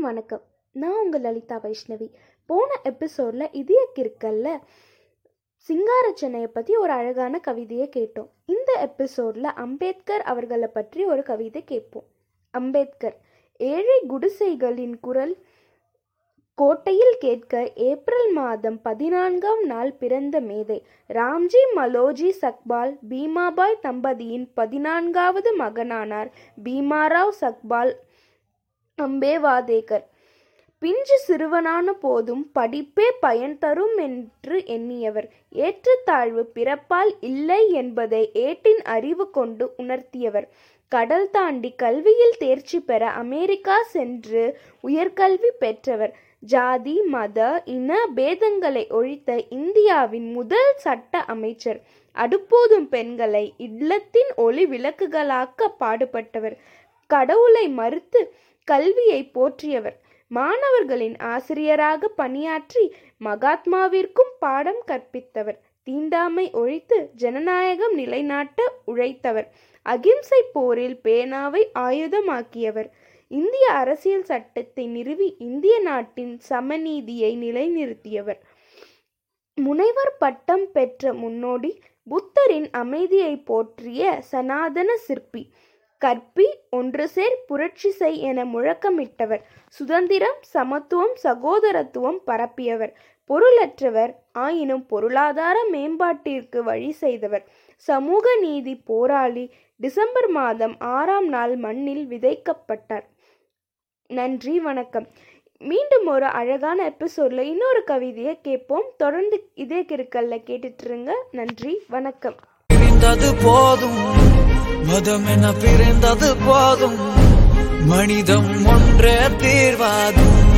அனைவருக்கும் வணக்கம். நான் உங்கள் லலிதா வைஷ்ணவி. போன எபிசோடில் இதய கிற்கல்ல சிங்கார சென்னையை பற்றி ஒரு அழகான கவிதையை கேட்டோம். இந்த எபிசோடில் அம்பேத்கர் அவர்களை பற்றி ஒரு கவிதை கேட்போம். அம்பேத்கர் ஏழை குடிசைகளின் குரல் கோட்டையில் கேட்க ஏப்ரல் மாதம் பதினான்காம் நாள் பிறந்த மேதை ராம்ஜி மலோஜி சக்பால் பீமாபாய் தம்பதியின் பதினான்காவது மகனானார் பீமாராவ் சக்பால் அம்பேவாதேகர். பிஞ்சு சிறுவனான போதும் படிப்பே பயன் தரும் என்று எண்ணியவர். ஏற்றத்தாழ்வு பிறப்பால் இல்லை என்பதை ஏட்டின் அறிவு கொண்டு உணர்த்தியவர். கடல் தாண்டி கல்வியில் தேர்ச்சி பெற அமெரிக்கா சென்று உயர்கல்வி பெற்றவர். ஜாதி மத இன பேதங்களை ஒழித்த இந்தியாவின் முதல் சட்ட அமைச்சர். அடுப்போதும் பெண்களை இல்லத்தின் ஒளி விளக்குகளாக்க பாடுபட்டவர். கடவுளை மறுத்து கல்வியை போற்றியவர். மாணவர்களின் ஆசிரியராக பணியாற்றி மகாத்மாவிற்கும் பாடம் கற்பித்தவர். தீண்டாமை ஒழித்து ஜனநாயகம் நிலைநாட்ட உழைத்தவர். அகிம்சை போரில் பேனாவை ஆயுதமாக்கியவர். இந்திய அரசியல் சட்டத்தை நிறுவி இந்திய நாட்டின் சமநீதியை நிலைநிறுத்தியவர். முனைவர் பட்டம் பெற்ற முன்னோடி புத்தரின் அமைதியை போற்றிய சனாதன சிற்பி. கற்பி ஒன்று சேர் புரட்சி செய் என முழக்கமிட்டவர். சுதந்திரம் சமத்துவம் சகோதரத்துவம் பரப்பியவர். பொருளற்றவர் ஆயினும் பொருளாதார மேம்பாட்டிற்கு வழி செய்தவர். சமூக நீதி போராளி டிசம்பர் மாதம் ஆறாம் நாள் மண்ணில் விதைக்கப்பட்டார். நன்றி வணக்கம். மீண்டும் ஒரு அழகான எபிசோட்ல இன்னொரு கவிதையை கேட்போம். தொடர்ந்து இதே கிருக்கல்ல கேட்டுட்டு இருங்க. நன்றி வணக்கம். போதும். போதும் என பிரிந்தது போதும். மனிதம் ஒன்றே தீர்வாதும்